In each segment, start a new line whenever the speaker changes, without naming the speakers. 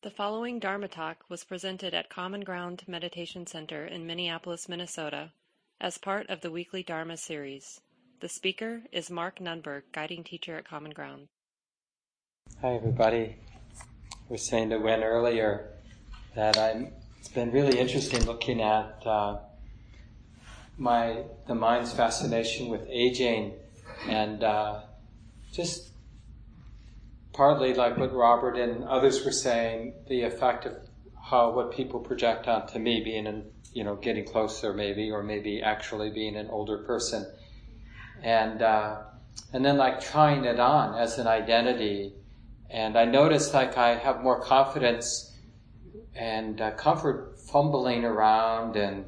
The following Dharma talk was presented at Common Ground Meditation Center in Minneapolis, Minnesota, as part of the weekly Dharma series. The speaker is Mark Nunberg, guiding teacher at Common Ground.
Hi, everybody. We were saying to Win earlier that I'm. It's been really interesting looking at uh, my the mind's fascination with aging, and uh, just partly like what Robert and others were saying, the effect of how what people project onto me, being in, you know, getting closer maybe, or maybe actually being an older person, and uh, and then like trying it on as an identity, and I noticed like I have more confidence and uh, comfort fumbling around and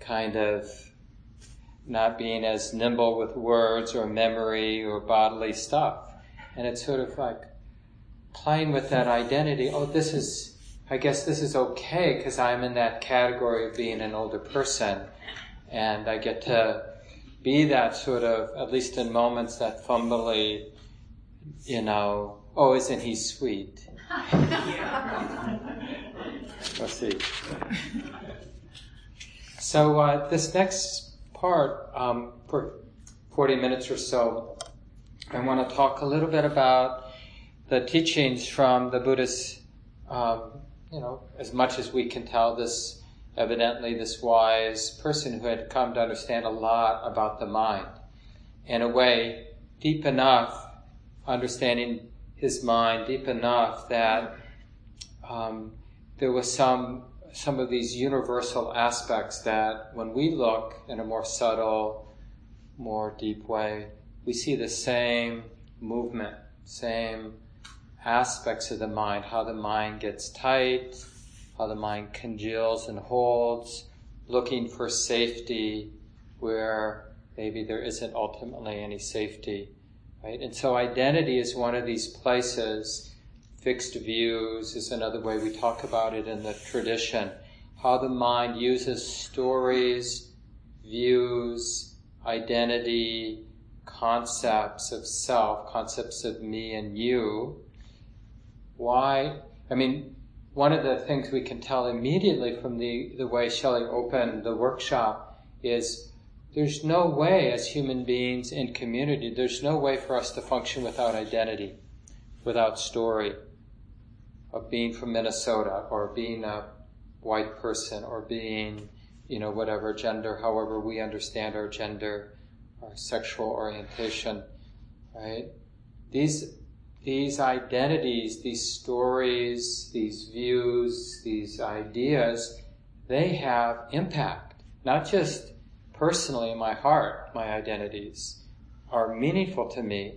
kind of not being as nimble with words or memory or bodily stuff. And it's sort of like playing with that identity. Oh, this is, I guess this is okay because I'm in that category of being an older person. And I get to be that sort of, at least in moments, that fumbly, you know, oh, isn't he sweet? Let's see. So uh, this next part, um, for 40 minutes or so, I want to talk a little bit about the teachings from the Buddhist, um, you know, as much as we can tell, this evidently this wise person who had come to understand a lot about the mind. In a way, deep enough, understanding his mind deep enough that um, there was some some of these universal aspects that when we look in a more subtle, more deep way, we see the same movement, same aspects of the mind, how the mind gets tight, how the mind congeals and holds, looking for safety where maybe there isn't ultimately any safety, right? And so identity is one of these places. Fixed views is another way we talk about it in the tradition. How the mind uses stories, views, identity, concepts of self, concepts of me and you, why? I mean, one of the things we can tell immediately from the, the way Shelley opened the workshop is there's no way as human beings in community, there's no way for us to function without identity, without story of being from Minnesota or being a white person or being, you know, whatever gender, however we understand our gender, our sexual orientation, right? These these identities, these stories, these views, these ideas, they have impact. Not just personally in my heart, my identities are meaningful to me,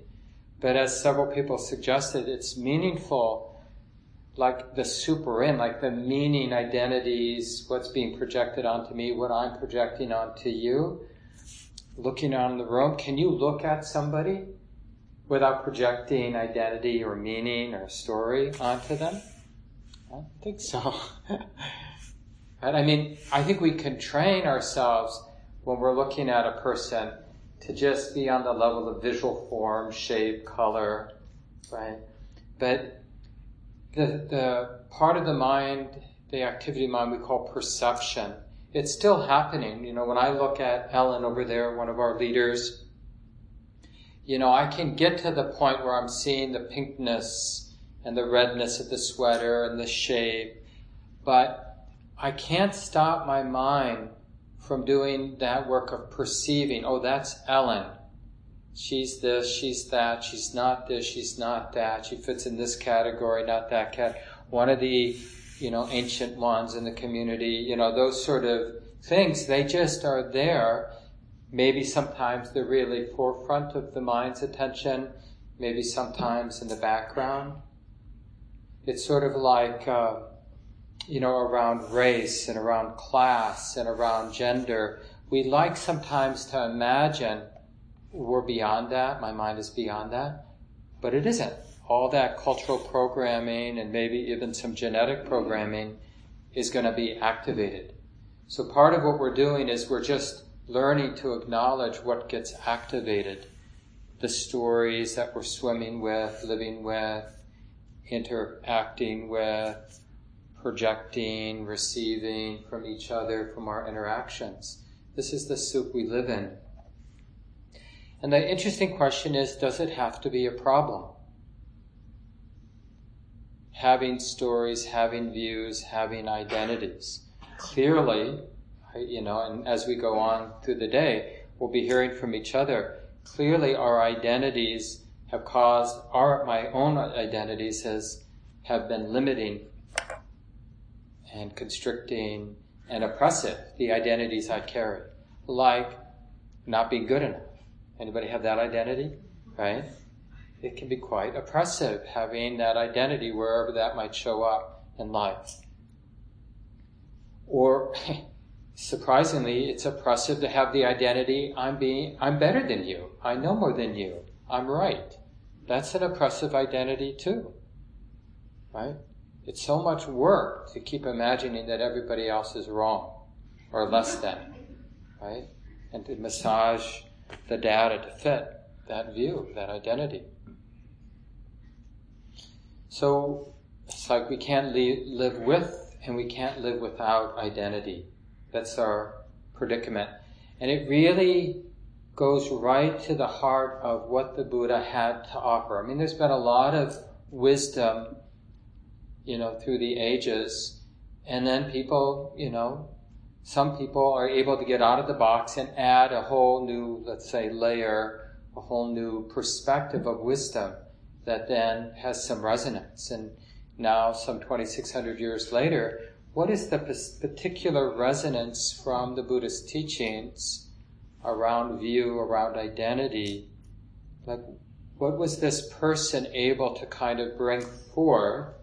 but as several people suggested, it's meaningful like the super in, like the meaning identities, what's being projected onto me, what I'm projecting onto you. Looking around the room, can you look at somebody without projecting identity or meaning or story onto them? I don't think so. right? I mean, I think we can train ourselves when we're looking at a person to just be on the level of visual form, shape, color, right? But the, the part of the mind, the activity mind we call perception, it's still happening. You know, when I look at Ellen over there, one of our leaders, you know, I can get to the point where I'm seeing the pinkness and the redness of the sweater and the shape, but I can't stop my mind from doing that work of perceiving, oh, that's Ellen. She's this, she's that, she's not this, she's not that, she fits in this category, not that cat. One of the, you know, ancient ones in the community, you know, those sort of things, they just are there Maybe sometimes they're really forefront of the mind's attention, maybe sometimes in the background. It's sort of like, uh, you know, around race and around class and around gender. We like sometimes to imagine we're beyond that, my mind is beyond that, but it isn't. All that cultural programming and maybe even some genetic programming is going to be activated. So part of what we're doing is we're just learning to acknowledge what gets activated, the stories that we're swimming with, living with, interacting with, projecting, receiving from each other, from our interactions. This is the soup we live in. And the interesting question is does it have to be a problem? Having stories, having views, having identities. Clearly, you know, and as we go on through the day, we'll be hearing from each other. Clearly, our identities have caused our my own identities has have been limiting and constricting and oppressive the identities I carry, like not being good enough. Anybody have that identity? Right? It can be quite oppressive having that identity wherever that might show up in life. Or surprisingly, it's oppressive to have the identity I'm being I'm better than you. I know more than you. I'm right. That's an oppressive identity too. Right? It's so much work to keep imagining that everybody else is wrong or less than, right? And to massage the data to fit that view, that identity. So it's like we can't live with and we can't live without identity. That's our predicament. And it really goes right to the heart of what the Buddha had to offer. I mean, there's been a lot of wisdom you know, through the ages. And then people, you know, some people are able to get out of the box and add a whole new, let's say, layer, a whole new perspective of wisdom that then has some resonance. And now, some 2600 years later, what is the particular resonance from the Buddhist teachings around view, around identity? Like, what was this person able to kind of bring forth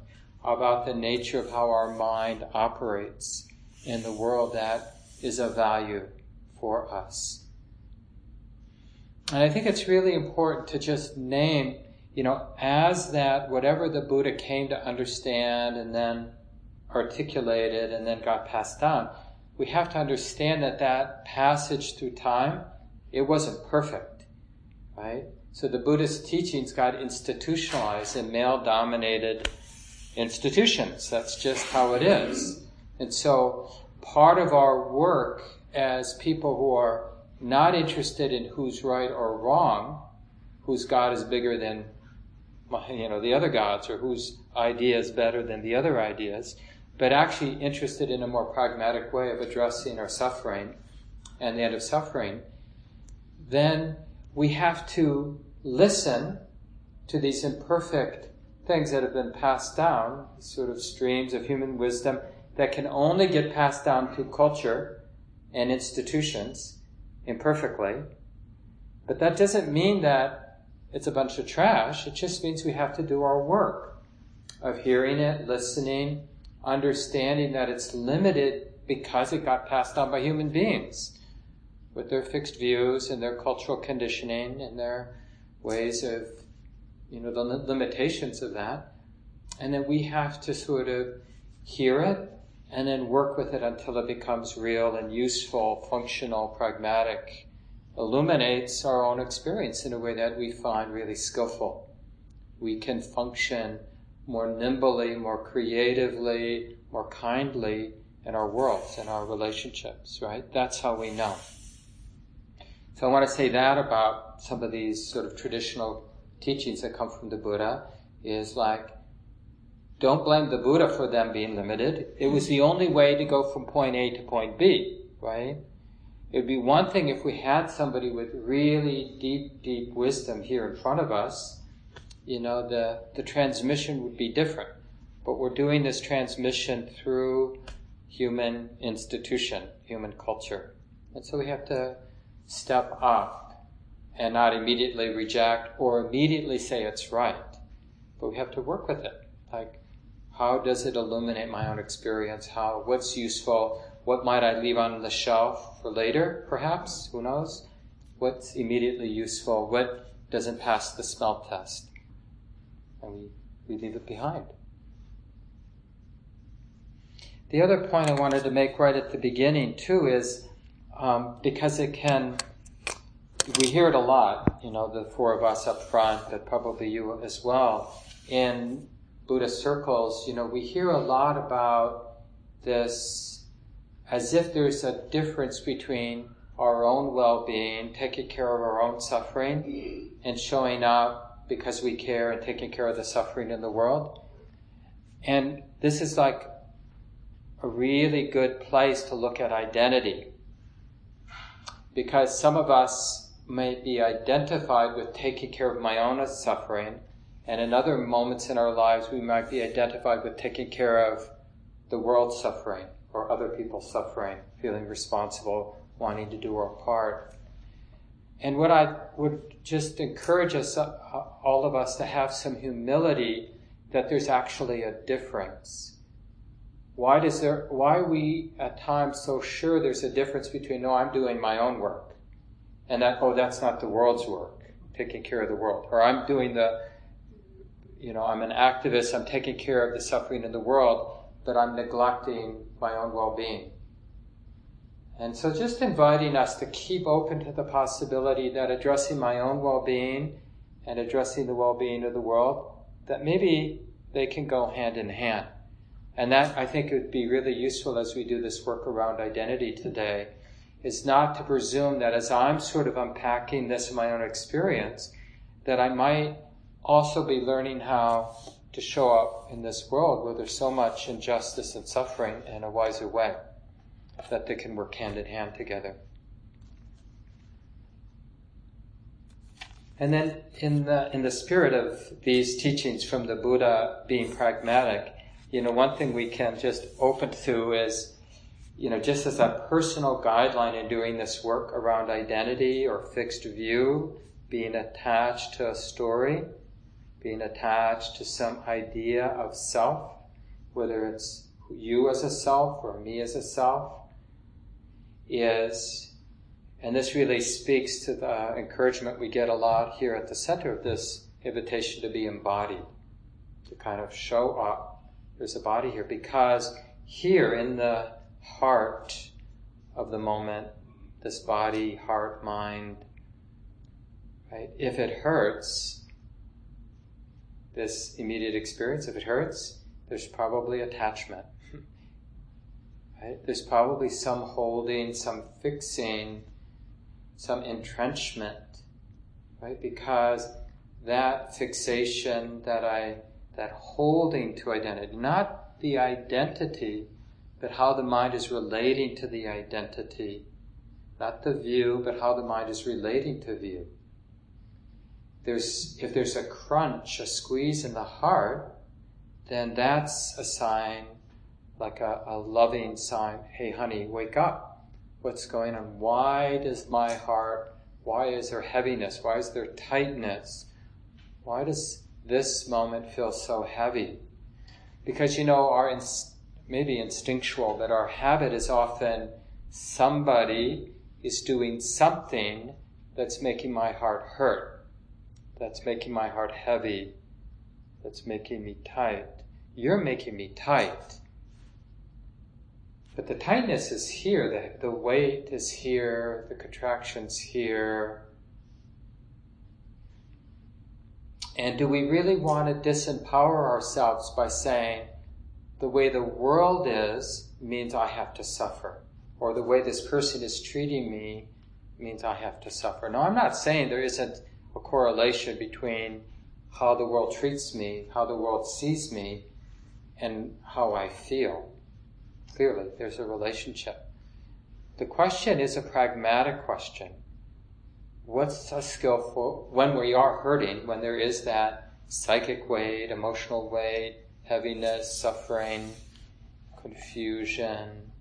about the nature of how our mind operates in the world that is of value for us. And I think it's really important to just name, you know, as that whatever the Buddha came to understand and then articulated and then got passed down, we have to understand that that passage through time, it wasn't perfect, right? So the Buddhist teachings got institutionalized in male dominated institutions. That's just how it is. And so part of our work as people who are not interested in who's right or wrong, whose God is bigger than you know the other gods or whose idea is better than the other ideas, but actually interested in a more pragmatic way of addressing our suffering and the end of suffering, then we have to listen to these imperfect things that have been passed down, sort of streams of human wisdom that can only get passed down through culture and institutions imperfectly. But that doesn't mean that it's a bunch of trash. It just means we have to do our work of hearing it, listening, understanding that it's limited because it got passed down by human beings with their fixed views and their cultural conditioning and their ways of you know, the limitations of that. And then we have to sort of hear it and then work with it until it becomes real and useful, functional, pragmatic, illuminates our own experience in a way that we find really skillful. We can function more nimbly, more creatively, more kindly in our worlds and our relationships, right? That's how we know. So I want to say that about some of these sort of traditional teachings that come from the Buddha is like, don't blame the Buddha for them being limited. It was the only way to go from point A to point B, right? It would be one thing if we had somebody with really deep, deep wisdom here in front of us. You know, the, the transmission would be different. But we're doing this transmission through human institution, human culture. And so we have to step up and not immediately reject or immediately say it's right. But we have to work with it. Like, how does it illuminate my own experience? How, what's useful? What might I leave on the shelf for later, perhaps? Who knows? What's immediately useful? What doesn't pass the smell test? And we, we leave it behind. The other point I wanted to make right at the beginning, too, is um, because it can we hear it a lot, you know, the four of us up front, but probably you as well, in Buddhist circles, you know, we hear a lot about this as if there's a difference between our own well-being, taking care of our own suffering, and showing up because we care and taking care of the suffering in the world. And this is like a really good place to look at identity. Because some of us may be identified with taking care of my own suffering, and in other moments in our lives, we might be identified with taking care of the world's suffering or other people's suffering, feeling responsible, wanting to do our part. And what I would just encourage us, uh, all of us, to have some humility that there's actually a difference. Why does there, why are we at times so sure there's a difference between, no, I'm doing my own work, and that, oh, that's not the world's work, taking care of the world, or I'm doing the, you know, I'm an activist, I'm taking care of the suffering in the world, but I'm neglecting my own well-being. And so just inviting us to keep open to the possibility that addressing my own well-being and addressing the well-being of the world, that maybe they can go hand in hand. And that I think would be really useful as we do this work around identity today, is not to presume that as I'm sort of unpacking this in my own experience, that I might also be learning how to show up in this world where there's so much injustice and suffering in a wiser way, that they can work hand in hand together. And then in the, in the spirit of these teachings from the Buddha being pragmatic, you know, one thing we can just open to is, you know, just as a personal guideline in doing this work around identity or fixed view, being attached to a story, being attached to some idea of self, whether it's you as a self or me as a self, is, and this really speaks to the encouragement we get a lot here at the center of this invitation to be embodied, to kind of show up. There's a body here because here in the heart of the moment, this body, heart, mind, right? If it hurts, this immediate experience, if it hurts, there's probably attachment. Right? There's probably some holding, some fixing, some entrenchment, right? Because that fixation, that I, that holding to identity, not the identity, but how the mind is relating to the identity, not the view, but how the mind is relating to view there's, if there's a crunch, a squeeze in the heart, then that's a sign, like a, a loving sign. Hey, honey, wake up. What's going on? Why does my heart, why is there heaviness? Why is there tightness? Why does this moment feel so heavy? Because, you know, our inst- maybe instinctual, but our habit is often somebody is doing something that's making my heart hurt that's making my heart heavy, that's making me tight. You're making me tight. But the tightness is here, the, the weight is here, the contraction's here. And do we really want to disempower ourselves by saying, the way the world is means I have to suffer, or the way this person is treating me means I have to suffer? No, I'm not saying there isn't a correlation between how the world treats me, how the world sees me, and how I feel. Clearly, there's a relationship. The question is a pragmatic question. What's a skillful, when we are hurting, when there is that psychic weight, emotional weight, heaviness, suffering, confusion,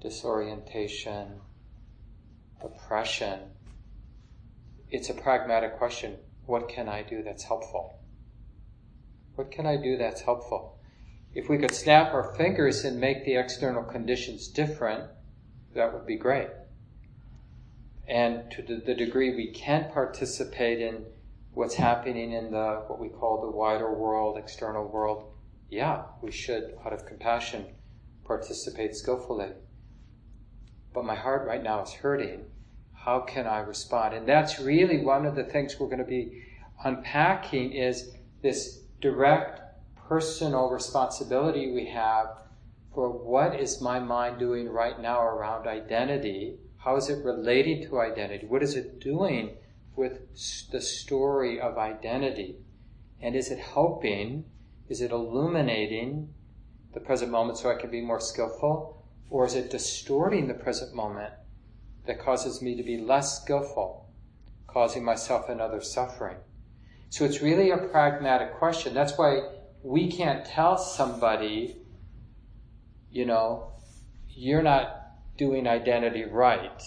disorientation, oppression, it's a pragmatic question. What can I do that's helpful? What can I do that's helpful? If we could snap our fingers and make the external conditions different, that would be great. And to the, degree we can participate in what's happening in the what we call the wider world, external world, yeah, we should, out of compassion, participate skillfully. But my heart right now is hurting how can I respond? And that's really one of the things we're going to be unpacking is this direct personal responsibility we have for what is my mind doing right now around identity? How is it relating to identity? What is it doing with the story of identity? And is it helping? Is it illuminating the present moment so I can be more skillful? Or is it distorting the present moment that causes me to be less skillful, causing myself and others suffering? So it's really a pragmatic question. That's why we can't tell somebody, you know, you're not doing identity right.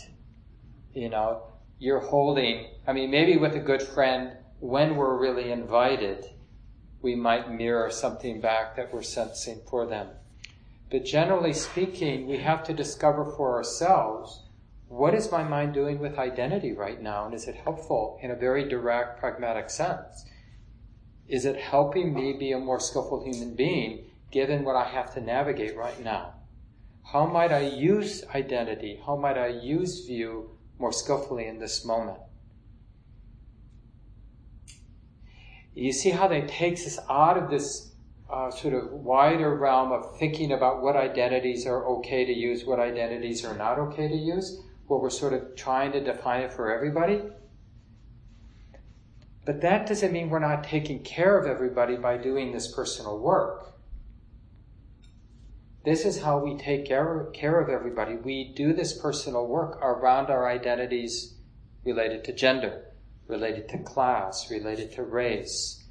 You know, you're holding, I mean, maybe with a good friend, when we're really invited, we might mirror something back that we're sensing for them. But generally speaking, we have to discover for ourselves what is my mind doing with identity right now? And is it helpful in a very direct, pragmatic sense? Is it helping me be a more skillful human being given what I have to navigate right now? How might I use identity? How might I use view more skillfully in this moment? You see how that takes us out of this uh, sort of wider realm of thinking about what identities are okay to use, what identities are not okay to use, where we're sort of trying to define it for everybody. But that doesn't mean we're not taking care of everybody by doing this personal work. This is how we take care, of everybody. We do this personal work around our identities related to gender, related to class, related to race,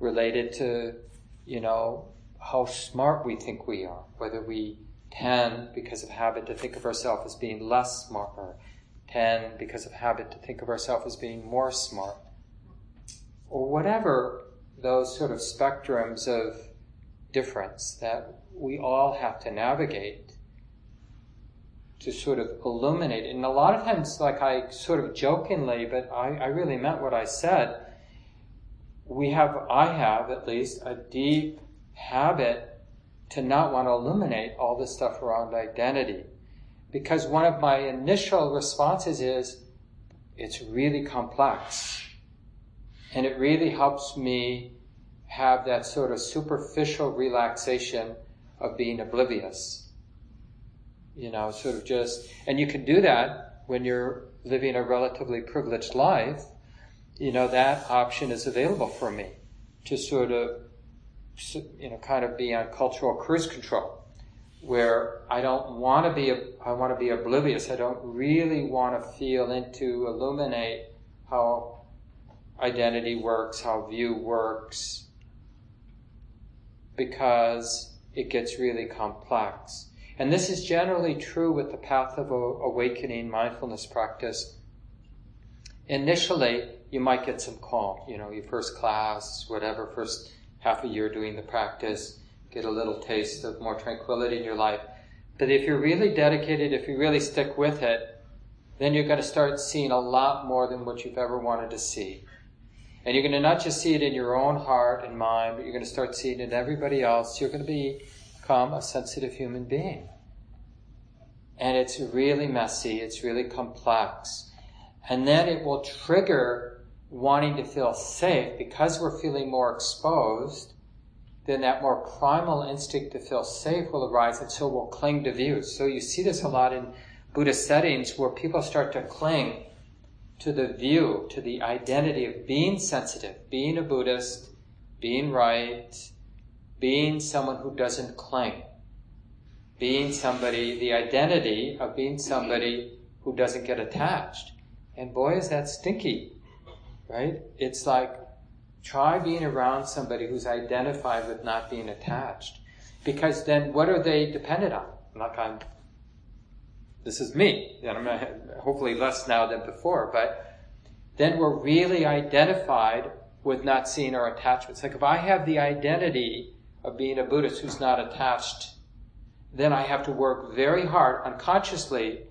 related to, you know, how smart we think we are, whether we tend, because of habit, to think of ourselves as being less smart, or tend, because of habit, to think of ourselves as being more smart or whatever those sort of spectrums of difference that we all have to navigate to sort of illuminate. And a lot of times, like I sort of jokingly, but I, I really meant what I said, we have, I have at least, a deep habit to not want to illuminate all this stuff around identity. Because one of my initial responses is, it's really complex. And it really helps me have that sort of superficial relaxation of being oblivious. You know, sort of just, and you can do that when you're living a relatively privileged life. You know, that option is available for me to sort of, you know, kind of be on cultural cruise control where I don't want to be, I want to be oblivious. I don't really want to feel into, illuminate how identity works, how view works, because it gets really complex. And this is generally true with the path of awakening mindfulness practice. Initially, you might get some calm, you know, your first class, whatever, first half a year doing the practice, get a little taste of more tranquility in your life. But if you're really dedicated, if you really stick with it, then you're going to start seeing a lot more than what you've ever wanted to see. And you're going to not just see it in your own heart and mind, but you're going to start seeing it in everybody else. You're going to become a sensitive human being. And it's really messy, it's really complex. And then it will trigger wanting to feel safe because we're feeling more exposed. Then that more primal instinct to feel safe will arise, and so we'll cling to views. So you see this a lot in Buddhist settings where people start to cling to the view, to the identity of being sensitive, being a Buddhist, being right, being someone who doesn't cling, being somebody, the identity of being somebody who doesn't get attached. And boy, is that stinky, right? It's like, try being around somebody who's identified with not being attached. Because then what are they dependent on? Like I'm this is me. And I'm hopefully less now than before, but then we're really identified with not seeing our attachments. Like if I have the identity of being a Buddhist who's not attached, then I have to work very hard unconsciously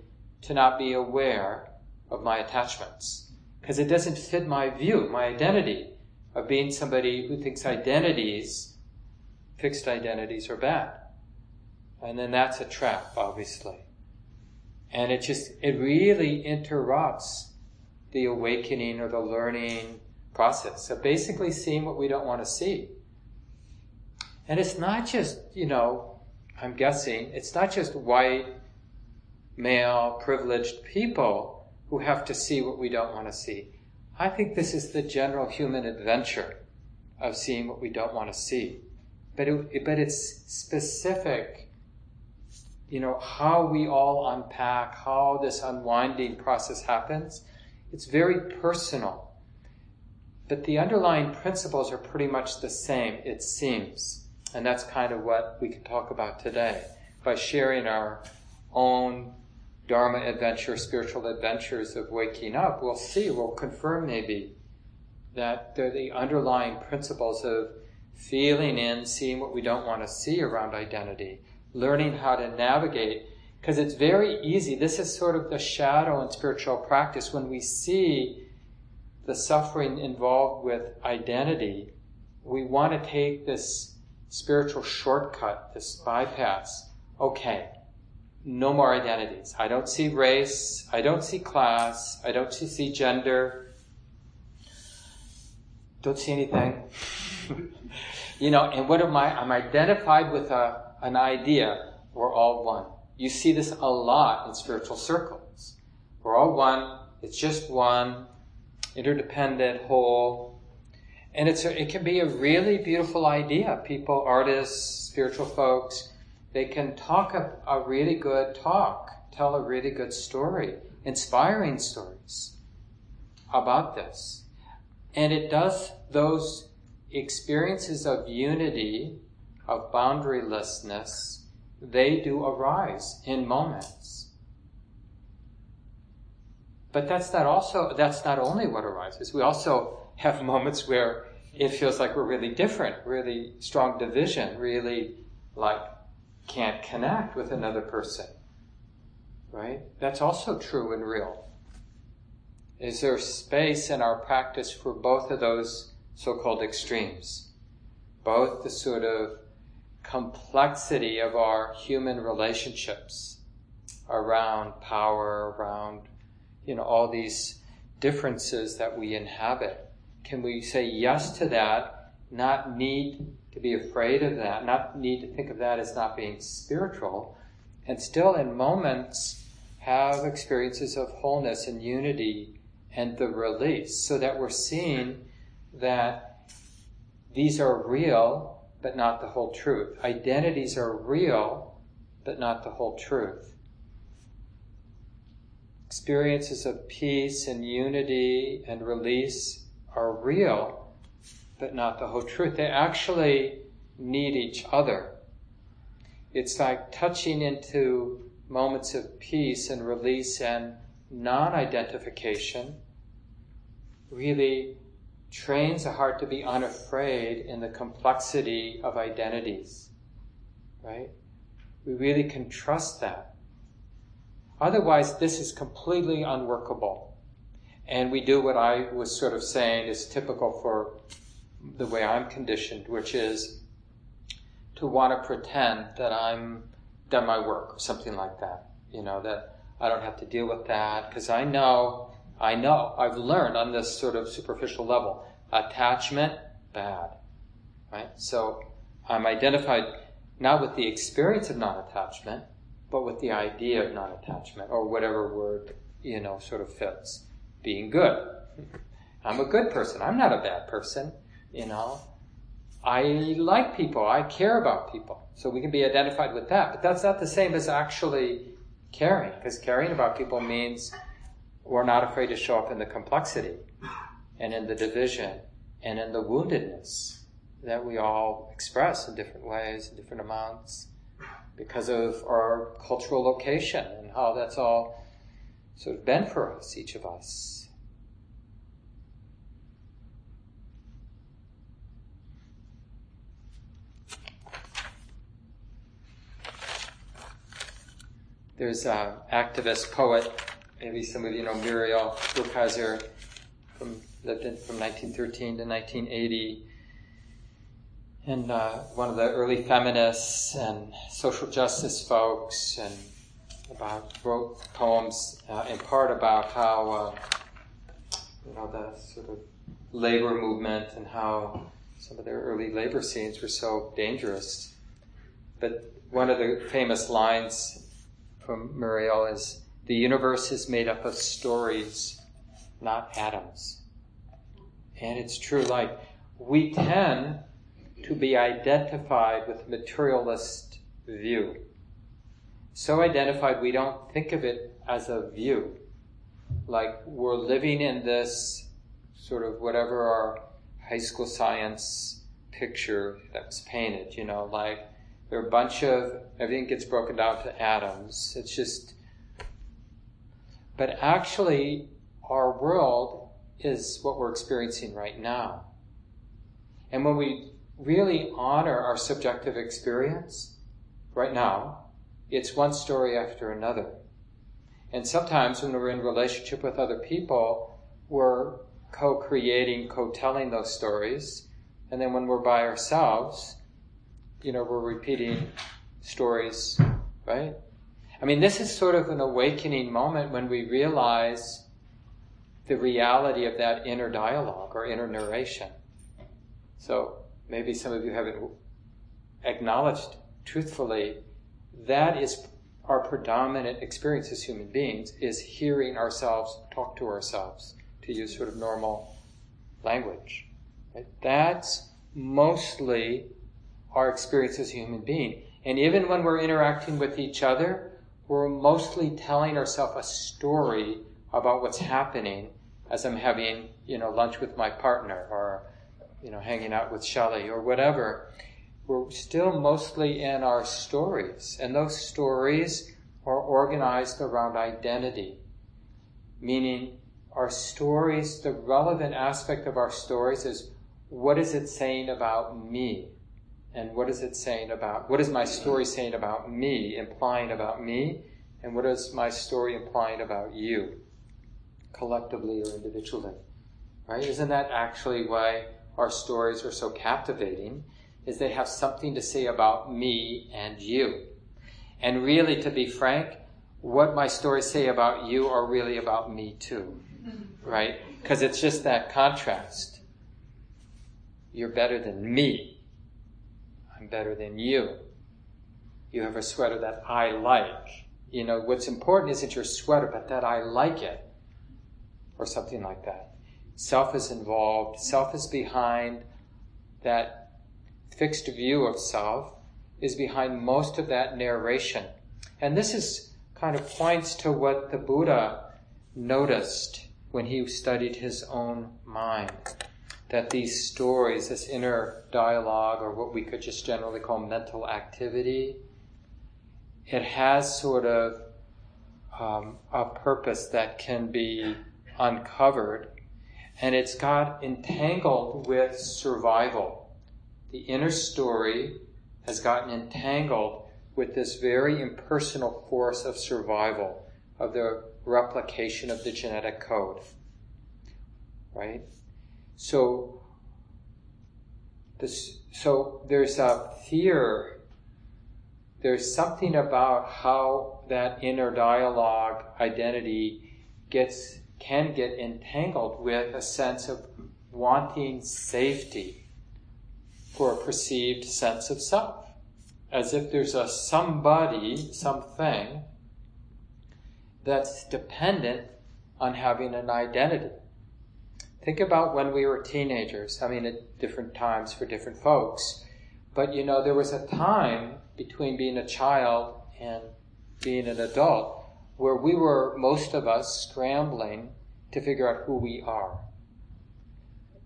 to not be aware of my attachments. Because it doesn't fit my view, my identity of being somebody who thinks identities, fixed identities, are bad. And then that's a trap, obviously. And it just, it really interrupts the awakening or the learning process of basically seeing what we don't want to see. And it's not just, you know, I'm guessing, it's not just white, male, privileged people who have to see what we don't want to see. I think this is the general human adventure of seeing what we don't want to see. But, it, but it's specific, you know, how we all unpack, how this unwinding process happens. It's very personal. But the underlying principles are pretty much the same, it seems. And that's kind of what we can talk about today by sharing our own Dharma adventure, spiritual adventures of waking up. We'll see, we'll confirm maybe that they're the underlying principles of feeling in, seeing what we don't want to see around identity, learning how to navigate. Because it's very easy. This is sort of the shadow in spiritual practice when we see the suffering involved with identity. We want to take this spiritual shortcut, this bypass. Okay, no more identities. I don't see race. I don't see class. I don't see gender. Don't see anything. you know, and what am I? I'm identified with a, an idea. We're all one. You see this a lot in spiritual circles. We're all one. It's just one, interdependent, whole. And it's a, it can be a really beautiful idea. People, artists, spiritual folks, they can talk a, a really good talk, tell a really good story, inspiring stories about this. And it does those experiences of unity, of boundarylessness, they do arise in moments. But that's not also, that's not only what arises. We also have moments where it feels like we're really different, really strong division, really like can't connect with another person. Right? That's also true and real. Is there space in our practice for both of those so called extremes? Both the sort of complexity of our human relationships around power, around, you know, all these differences that we inhabit. Can we say yes to that, not need to be afraid of that, not need to think of that as not being spiritual, and still in moments have experiences of wholeness and unity and the release so that we're seeing that these are real but not the whole truth. Identities are real but not the whole truth. Experiences of peace and unity and release are real but not the whole truth. They actually need each other. It's like touching into moments of peace and release and non identification really trains the heart to be unafraid in the complexity of identities, right? We really can trust that. Otherwise, this is completely unworkable. And we do what I was sort of saying is typical for the way I'm conditioned, which is to want to pretend that I'm done my work or something like that. You know, that I don't have to deal with that because I know, I know, I've learned on this sort of superficial level. Attachment, bad. Right? So I'm identified not with the experience of non-attachment, but with the idea of non-attachment or whatever word, you know, sort of fits. Being good. I'm a good person. I'm not a bad person, you know. I like people. I care about people. So we can be identified with that. But that's not the same as actually caring, because caring about people means we're not afraid to show up in the complexity and in the division and in the woundedness that we all express in different ways, in different amounts, because of our cultural location and how that's all sort of been for us, each of us. There's an activist poet, maybe some of you know Muriel Rukeyser, from lived in from 1913 to 1980, and uh, one of the early feminists and social justice folks, and about wrote poems uh, in part about how uh, you know the sort of labor movement and how some of their early labor scenes were so dangerous. But one of the famous lines from Muriel is the universe is made up of stories, not atoms. And it's true, like, we tend to be identified with materialist view. So identified we don't think of it as a view. Like we're living in this sort of whatever our high school science picture that was painted, you know, like there are a bunch of everything gets broken down to atoms. It's just but actually our world is what we're experiencing right now. And when we really honor our subjective experience right now, it's one story after another. And sometimes when we're in relationship with other people, we're co-creating, co-telling those stories. And then when we're by ourselves, you know, we're repeating stories, right? I mean, this is sort of an awakening moment when we realize the reality of that inner dialogue or inner narration. So maybe some of you haven't acknowledged truthfully that is our predominant experience as human beings is hearing ourselves talk to ourselves to use sort of normal language right? that's mostly our experience as a human being and even when we're interacting with each other we're mostly telling ourselves a story about what's happening as i'm having you know lunch with my partner or you know, hanging out with Shelley or whatever, we're still mostly in our stories. And those stories are organized around identity, meaning our stories, the relevant aspect of our stories is what is it saying about me? And what is it saying about, what is my story saying about me, implying about me? And what is my story implying about you, collectively or individually? Right? Isn't that actually why our stories are so captivating is they have something to say about me and you. And really, to be frank, what my stories say about you are really about me too. Right? Because it's just that contrast. You're better than me. I'm better than you. You have a sweater that I like. You know, what's important isn't your sweater, but that I like it. Or something like that. Self is involved, self is behind that fixed view of self, is behind most of that narration. And this is kind of points to what the Buddha noticed when he studied his own mind. That these stories, this inner dialogue, or what we could just generally call mental activity, it has sort of um, a purpose that can be uncovered and it's got entangled with survival. The inner story has gotten entangled with this very impersonal force of survival, of the replication of the genetic code. Right? So, this, so there's a fear, there's something about how that inner dialogue identity gets can get entangled with a sense of wanting safety for a perceived sense of self. As if there's a somebody, something that's dependent on having an identity. Think about when we were teenagers. I mean, at different times for different folks. But you know, there was a time between being a child and being an adult where we were, most of us, scrambling to figure out who we are.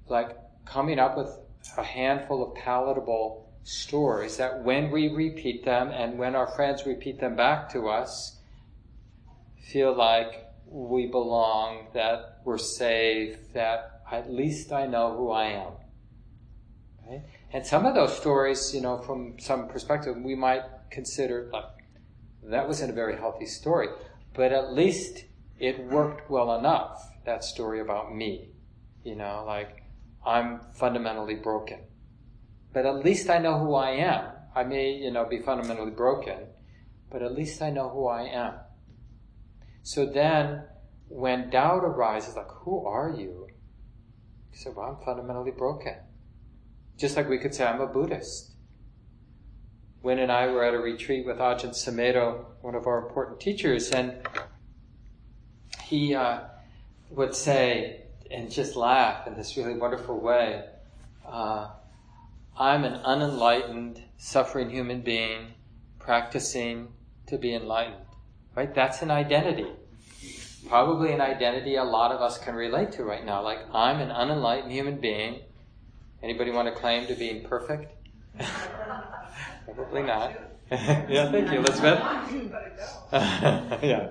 Like coming up with a handful of palatable stories that when we repeat them and when our friends repeat them back to us, feel like we belong, that we're safe, that at least I know who I am. Right? And some of those stories, you know, from some perspective, we might consider like that wasn't a very healthy story but at least it worked well enough, that story about me. You know, like, I'm fundamentally broken. But at least I know who I am. I may, you know, be fundamentally broken, but at least I know who I am. So then, when doubt arises, like, who are you? You say, well, I'm fundamentally broken. Just like we could say, I'm a Buddhist. Win and I were at a retreat with Ajahn Sumedho, one of our important teachers, and he uh, would say, and just laugh in this really wonderful way, uh, I'm an unenlightened, suffering human being practicing to be enlightened. Right? That's an identity. Probably an identity a lot of us can relate to right now. Like, I'm an unenlightened human being. Anybody want to claim to being perfect? Probably not. yeah, thank you, Elizabeth. yeah.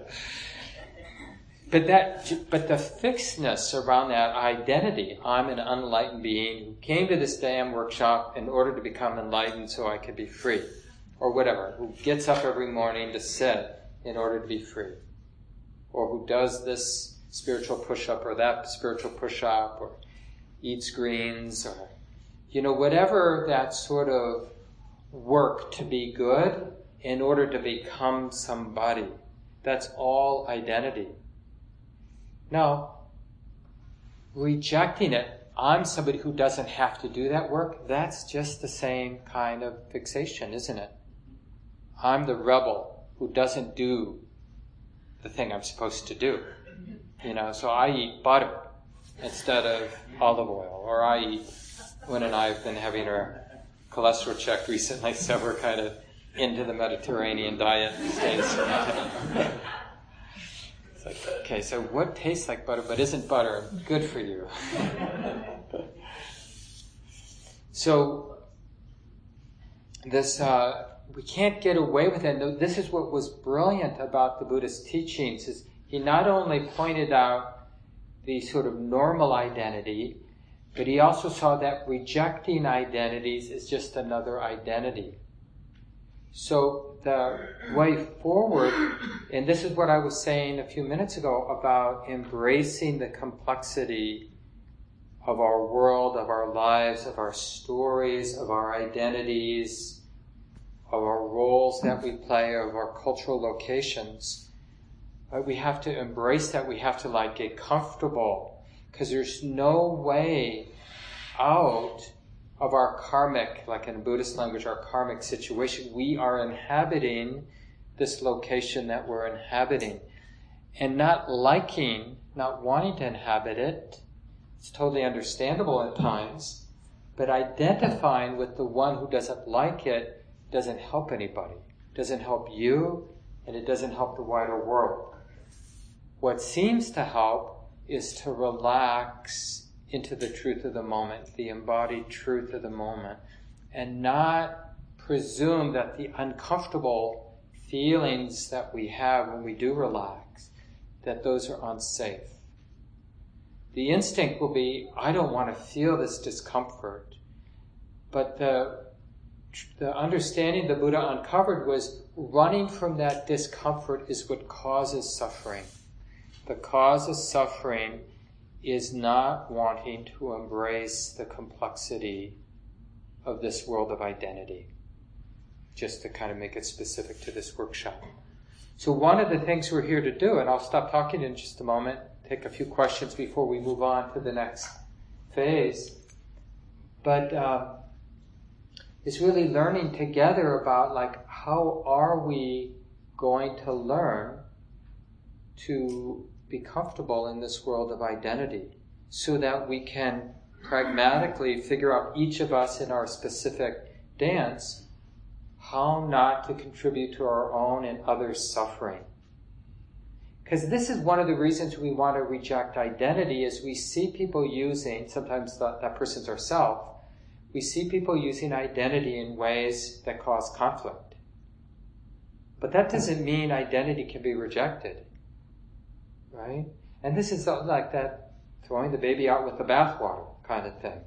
But that, but the fixedness around that identity, I'm an unenlightened being who came to this damn workshop in order to become enlightened so I could be free, or whatever, who gets up every morning to sit in order to be free, or who does this spiritual push-up or that spiritual push-up, or eats greens, or, you know, whatever that sort of work to be good in order to become somebody. That's all identity. Now, rejecting it, I'm somebody who doesn't have to do that work, that's just the same kind of fixation, isn't it? I'm the rebel who doesn't do the thing I'm supposed to do. You know, so I eat butter instead of olive oil, or I eat, Win and I have been having our cholesterol checked recently, so we're kind of into the Mediterranean diet these days. it's like, okay, so what tastes like butter but isn't butter? Good for you. so, this, uh, we can't get away with it. This is what was brilliant about the Buddhist teachings is he not only pointed out the sort of normal identity, but he also saw that rejecting identities is just another identity. So the way forward, and this is what I was saying a few minutes ago about embracing the complexity of our world, of our lives, of our stories, of our identities, of our roles that we play, of our cultural locations. But we have to embrace that. We have to like get comfortable because there's no way out of our karmic, like in Buddhist language, our karmic situation. We are inhabiting this location that we're inhabiting. And not liking, not wanting to inhabit it, it's totally understandable at times, but identifying with the one who doesn't like it doesn't help anybody, doesn't help you, and it doesn't help the wider world. What seems to help is to relax into the truth of the moment, the embodied truth of the moment, and not presume that the uncomfortable feelings that we have when we do relax, that those are unsafe. The instinct will be, I don't want to feel this discomfort. But the, the understanding the Buddha uncovered was running from that discomfort is what causes suffering. The cause of suffering is not wanting to embrace the complexity of this world of identity, just to kind of make it specific to this workshop. So, one of the things we're here to do, and I'll stop talking in just a moment, take a few questions before we move on to the next phase, but uh, is really learning together about like how are we going to learn to be comfortable in this world of identity so that we can pragmatically figure out each of us in our specific dance how not to contribute to our own and others' suffering. Because this is one of the reasons we want to reject identity is we see people using, sometimes that, that person's ourself, we see people using identity in ways that cause conflict. But that doesn't mean identity can be rejected right? And this is like that throwing the baby out with the bathwater kind of thing.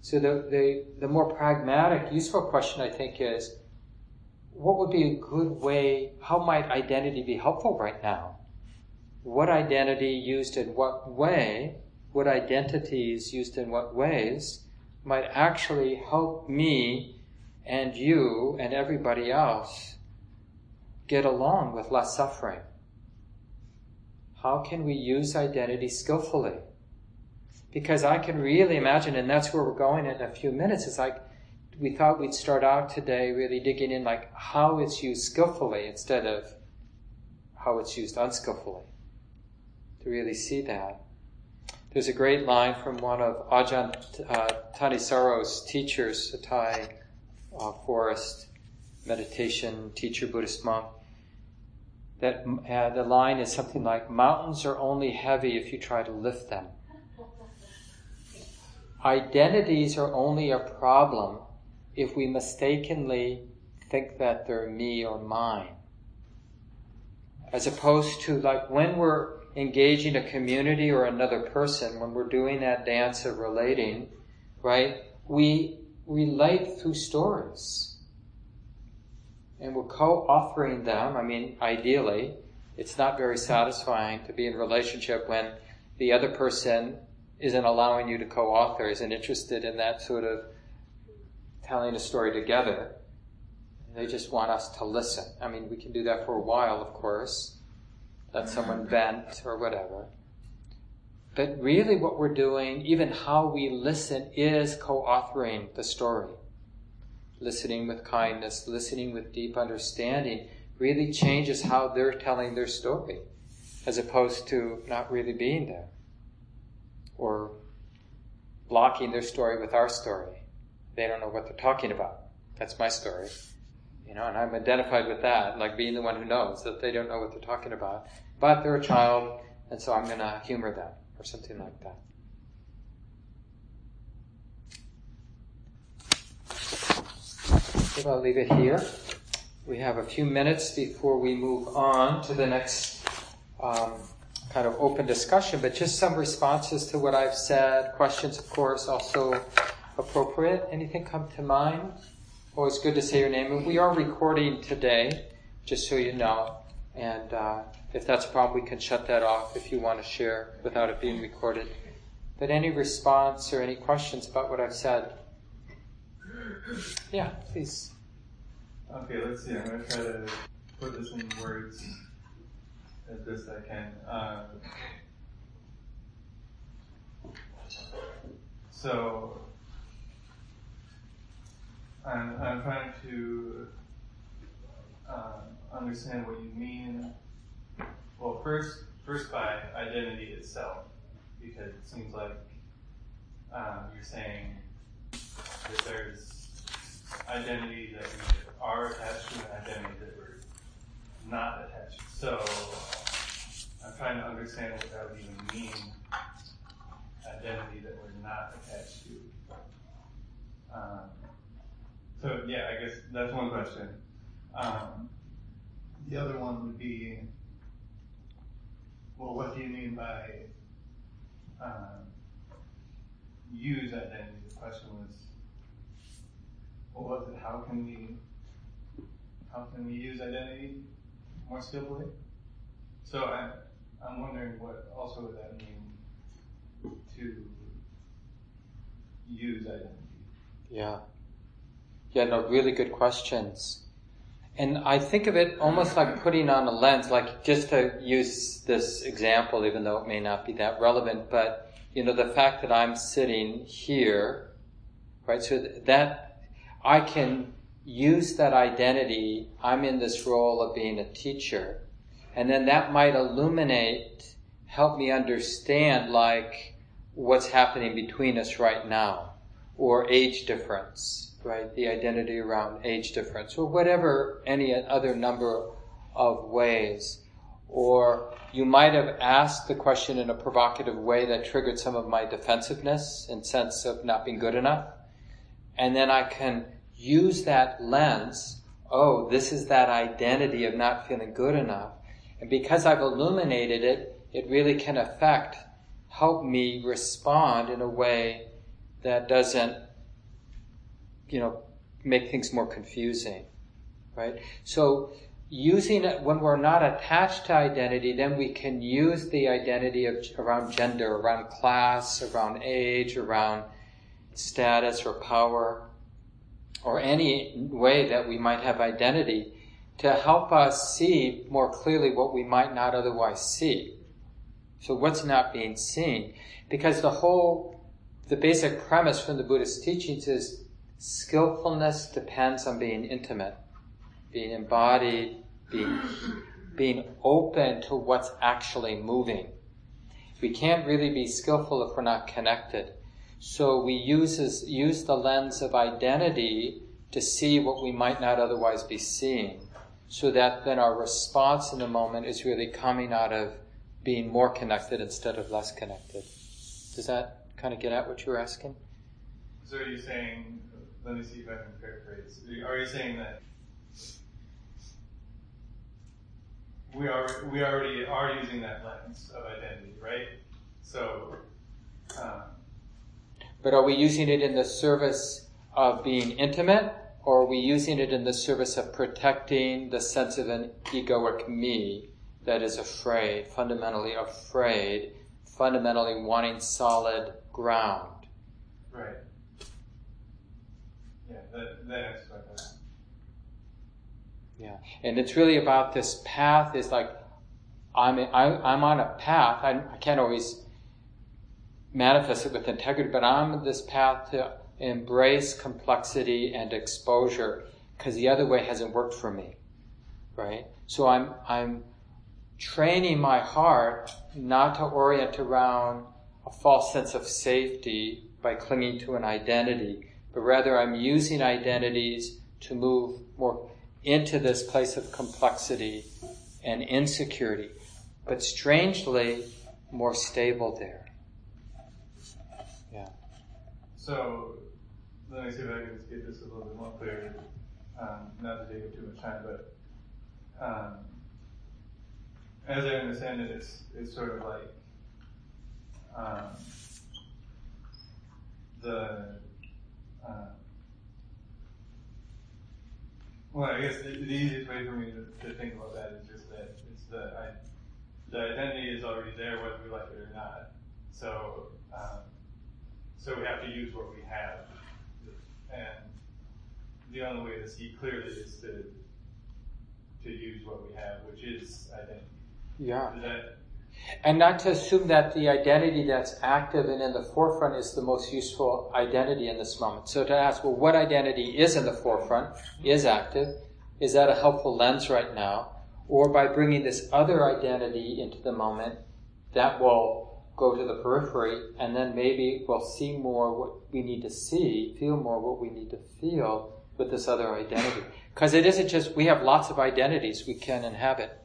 So the, the, the more pragmatic, useful question I think is, what would be a good way, how might identity be helpful right now? What identity used in what way, what identities used in what ways might actually help me and you and everybody else get along with less suffering? How can we use identity skillfully? Because I can really imagine, and that's where we're going in a few minutes, it's like we thought we'd start out today really digging in like how it's used skillfully instead of how it's used unskillfully. To really see that. There's a great line from one of Ajahn uh, Thanissaro's teachers, a Thai uh, forest meditation teacher, Buddhist monk. That uh, the line is something like, "Mountains are only heavy if you try to lift them." Identities are only a problem if we mistakenly think that they're me or mine. As opposed to like when we're engaging a community or another person, when we're doing that dance of relating, right, we relate through stories. And we're co-authoring them. I mean, ideally, it's not very satisfying to be in a relationship when the other person isn't allowing you to co-author, isn't interested in that sort of telling a story together. They just want us to listen. I mean, we can do that for a while, of course. Let someone vent or whatever. But really, what we're doing, even how we listen, is co authoring the story. Listening with kindness, listening with deep understanding, really changes how they're telling their story, as opposed to not really being there or blocking their story with our story they don't know what they're talking about. That's my story. You know, and I'm identified with that, like being the one who knows that they don't know what they're talking about. But they're a child, and so I'm going to humor them, or something like that. So I'll leave it here. We have a few minutes before we move on to the next um, kind of open discussion, but just some responses to what I've said, questions, of course, also appropriate? Anything come to mind? Always good to say your name. And we are recording today, just so you know. And uh, if that's a problem, we can shut that off if you want to share without it being recorded. But any response or any questions about what I've said? Yeah, please.
Okay, let's see. I'm going to try to put this in words as best I can. Uh, so, I'm, I'm trying to uh, understand what you mean. Well, first, first by identity itself, because it seems like um, you're saying that there's identity that we are attached to and identity that we're not attached. To. So I'm trying to understand what that would even mean. Identity that we're not attached to. Um, so yeah, I guess that's one question. Um, the other one would be, well, what do you mean by um, use identity? The question was, what was it? How can we, how can we use identity more skillfully? So I, I'm wondering what also would that mean to use identity?
Yeah. Yeah, no, really good questions. And I think of it almost like putting on a lens, like just to use this example, even though it may not be that relevant, but you know, the fact that I'm sitting here, right? So that I can use that identity. I'm in this role of being a teacher. And then that might illuminate, help me understand like what's happening between us right now or age difference right? The identity around age difference, or whatever, any other number of ways. Or you might have asked the question in a provocative way that triggered some of my defensiveness and sense of not being good enough. And then I can use that lens. Oh, this is that identity of not feeling good enough. And because I've illuminated it, it really can affect, help me respond in a way that doesn't you know, make things more confusing, right? So using it when we're not attached to identity, then we can use the identity of around gender, around class, around age, around status or power, or any way that we might have identity to help us see more clearly what we might not otherwise see. So what's not being seen? Because the whole, the basic premise from the Buddhist teachings is skillfulness depends on being intimate, being embodied, being, being open to what's actually moving. We can't really be skillful if we're not connected. So we use, use the lens of identity to see what we might not otherwise be seeing. So that then our response in the moment is really coming out of being more connected instead of less connected. Does that kind of get at what you were asking?
So are you saying, let me see if I can paraphrase. Are you saying that we are we already are using that lens of identity, right? So. Um,
but are we using it in the service of being intimate, or are we using it in the service of protecting the sense of an egoic me that is afraid, fundamentally afraid, fundamentally wanting solid ground.
Right. That.
Yeah, and it's really about this path is like, I'm, I, I'm on a path, I, I can't always manifest it with integrity, but I'm on this path to embrace complexity and exposure because the other way hasn't worked for me, right? So I'm, I'm training my heart not to orient around a false sense of safety by clinging to an identity, but rather I'm using identities to move more into this place of complexity and insecurity, but strangely more stable there. Yeah.
So let me see if I can get this a little bit more clear. Um, not to take up too much time, but um, as I understand it, it's it's sort of like um, the well, I guess the, the, easiest way for me to, to, think about that is just that it's the I, the identity is already there whether we like it or not. So um, so we have to use what we have, and the only way to see clearly is to to use what we have, which is identity.
Yeah. And not to assume that the identity that's active and in the forefront is the most useful identity in this moment. So to ask, well, what identity is in the forefront, is active? Is that a helpful lens right now? Or by bringing this other identity into the moment, that will go to the periphery, and then maybe we'll see more what we need to see, feel more what we need to feel with this other identity. Because it isn't just, we have lots of identities we can inhabit.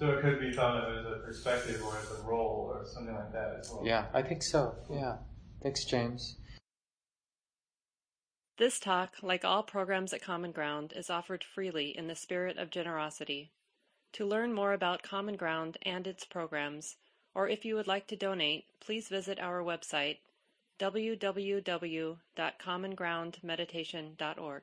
So it could be thought of as a perspective or as a role or something like that as well.
Yeah, I think so. Yeah. Thanks, James.
This talk, like all programs at Common Ground, is offered freely in the spirit of generosity. To learn more about Common Ground and its programs, or if you would like to donate, please visit our website www.commongroundmeditation.org.